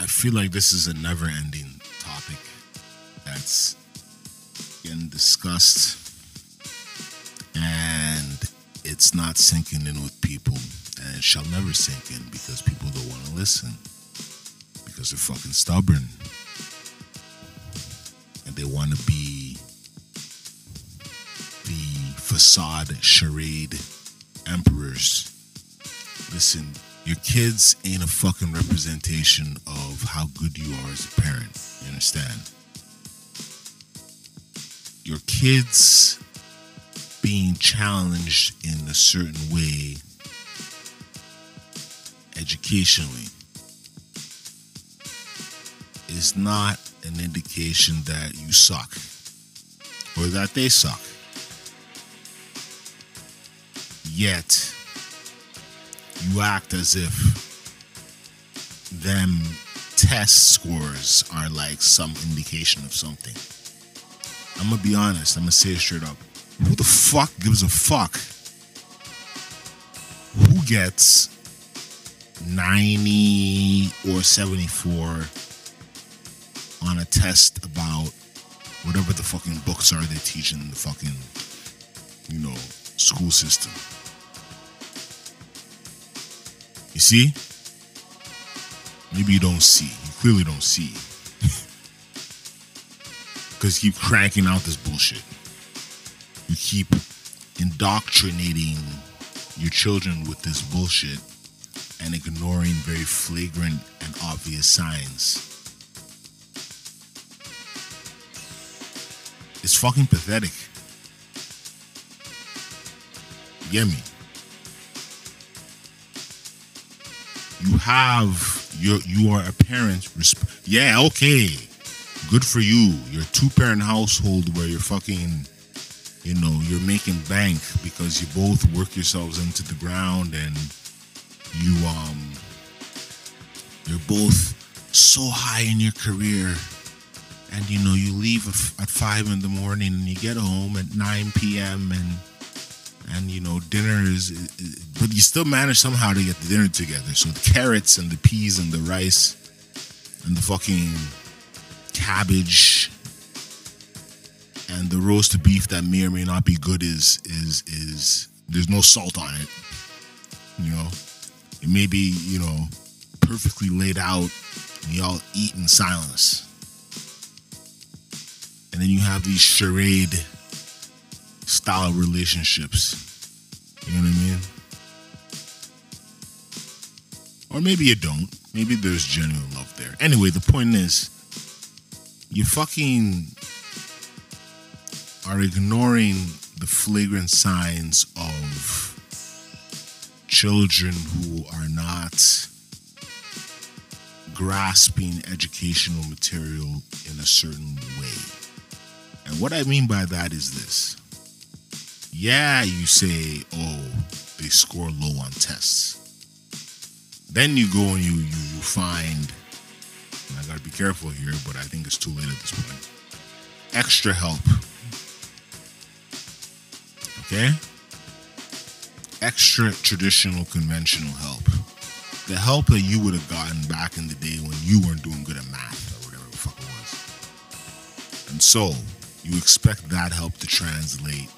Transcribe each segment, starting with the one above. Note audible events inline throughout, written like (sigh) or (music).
I feel like this is a never ending topic that's getting discussed and it's not sinking in with people and it shall never sink in because people don't want to listen because they're fucking stubborn and they want to be the facade charade emperors. Listen your kids ain't a fucking representation of how good you are as a parent. You understand? Your kids being challenged in a certain way educationally is not an indication that you suck or that they suck. Yet, you act as if them test scores are like some indication of something. I'm gonna be honest, I'm gonna say it straight up. Who the fuck gives a fuck? Who gets 90 or 74 on a test about whatever the fucking books are they teach in the fucking, you know, school system? You see? Maybe you don't see. You clearly don't see. (laughs) Because you keep cranking out this bullshit. You keep indoctrinating your children with this bullshit and ignoring very flagrant and obvious signs. It's fucking pathetic. You get me? You have your you are a parent yeah okay good for you. You're two parent household where you're fucking you know you're making bank because you both work yourselves into the ground and you um you're both so high in your career and you know you leave at 5 in the morning and you get home at 9 p.m and and you know dinner is, but you still manage somehow to get the dinner together so the carrots and the peas and the rice and the fucking cabbage and the roast beef that may or may not be good is is is there's no salt on it you know it may be you know perfectly laid out and y'all eat in silence and then you have these charade style relationships. You know what I mean? Or maybe you don't. Maybe there's genuine love there. Anyway, the point is, you fucking are ignoring the flagrant signs of children who are not grasping educational material in a certain way. And what I mean by that is this yeah, you say, oh, they score low on tests. Then you go and you you, find, I gotta be careful here, but I think it's too late at this point. Extra help. Okay? Extra traditional conventional help. The help that you would have gotten back in the day when you weren't doing good at math or whatever the fuck it was. And so you expect that help to translate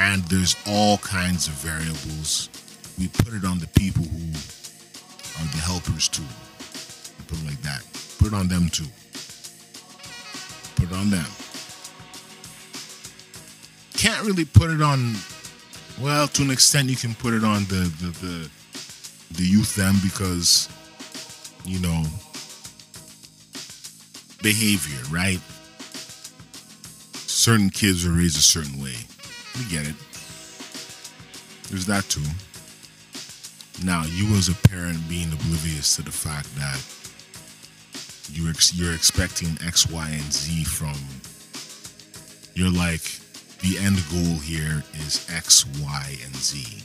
And there's all kinds of variables. We put it on the people who are the helpers too. Put it like that. Put it on them too. Put it on them. Can't really put it on well, to an extent you can put it on the the the, the youth them because you know behavior, right? certain kids are raised a certain way. We get it. There's that too. Now, you as a parent being oblivious to the fact that you're ex- you're expecting X, Y, and Z from. You're like, the end goal here is X, Y, and Z.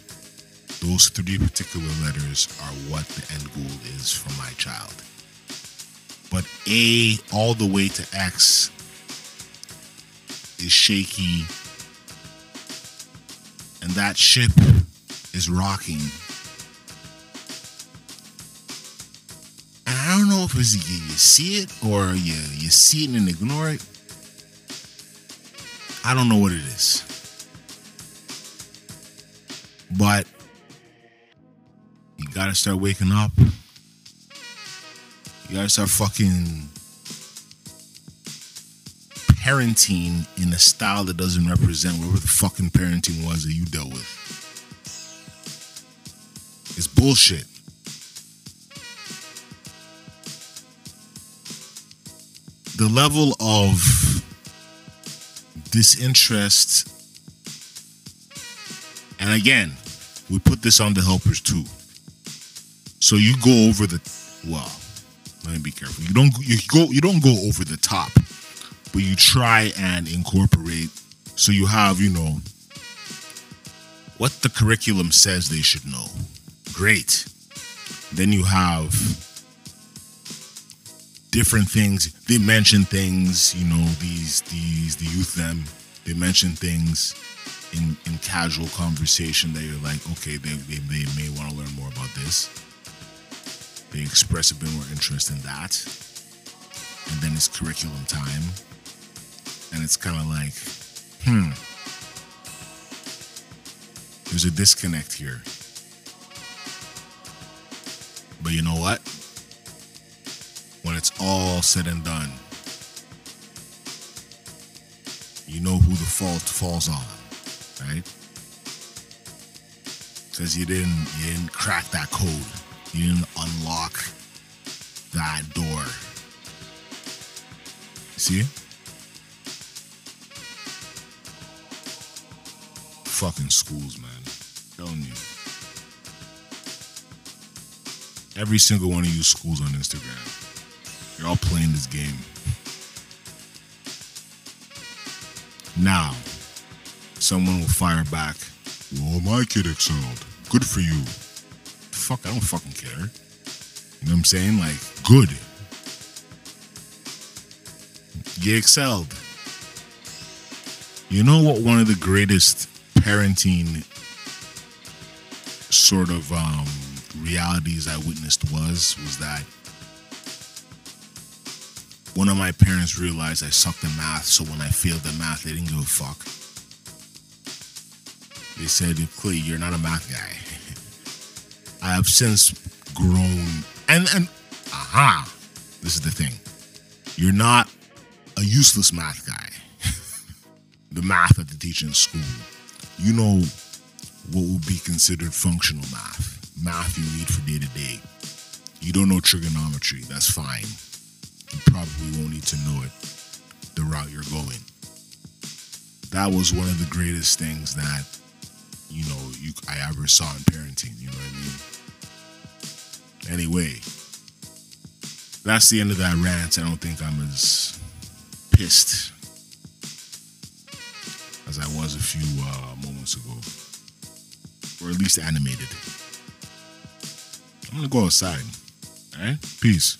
Those three particular letters are what the end goal is for my child. But A all the way to X is shaky and that ship is rocking. And I don't know if it's you, you see it or you, you see it and ignore it. I don't know what it is. But you gotta start waking up. You gotta start fucking parenting in a style that doesn't represent whatever the fucking parenting was that you dealt with. It's bullshit. The level of disinterest, and again, we put this on the helpers too. So you go over the well, let me be careful. You don't you go you don't go over the top, but you try and incorporate so you have, you know, what the curriculum says they should know. Great. Then you have different things. They mention things, you know, these these the youth them. They mention things in in casual conversation that you're like, okay, they they, they may want to learn more about this. They express a bit more interest in that. And then it's curriculum time. And it's kind of like, hmm, there's a disconnect here. But you know what? When it's all said and done, you know who the fault falls on, right? Because you didn't you didn't crack that code. You didn't unlock that door. See? Fucking schools, man. Telling you. Every single one of you schools on Instagram. You're all playing this game. Now, someone will fire back. Well, my kid excelled. Good for you. Fuck, I don't fucking care. You know what I'm saying? Like, good. You excelled. You know what one of the greatest parenting sort of um, realities I witnessed was was that one of my parents realized I sucked in math, so when I failed in math, they didn't give a fuck. They said, Clay, you're not a math guy. (laughs) I have since grown and and aha, this is the thing. You're not a useless math guy. (laughs) the math that they teach in school. You know what would be considered functional math. Math you need for day to day. You don't know trigonometry, that's fine. You probably won't need to know it the route you're going. That was one of the greatest things that, you know, you I ever saw in parenting, you know what I mean? Anyway, that's the end of that rant. I don't think I'm as pissed as I was a few uh, moments ago, or at least animated. I'm gonna go outside. All right, peace.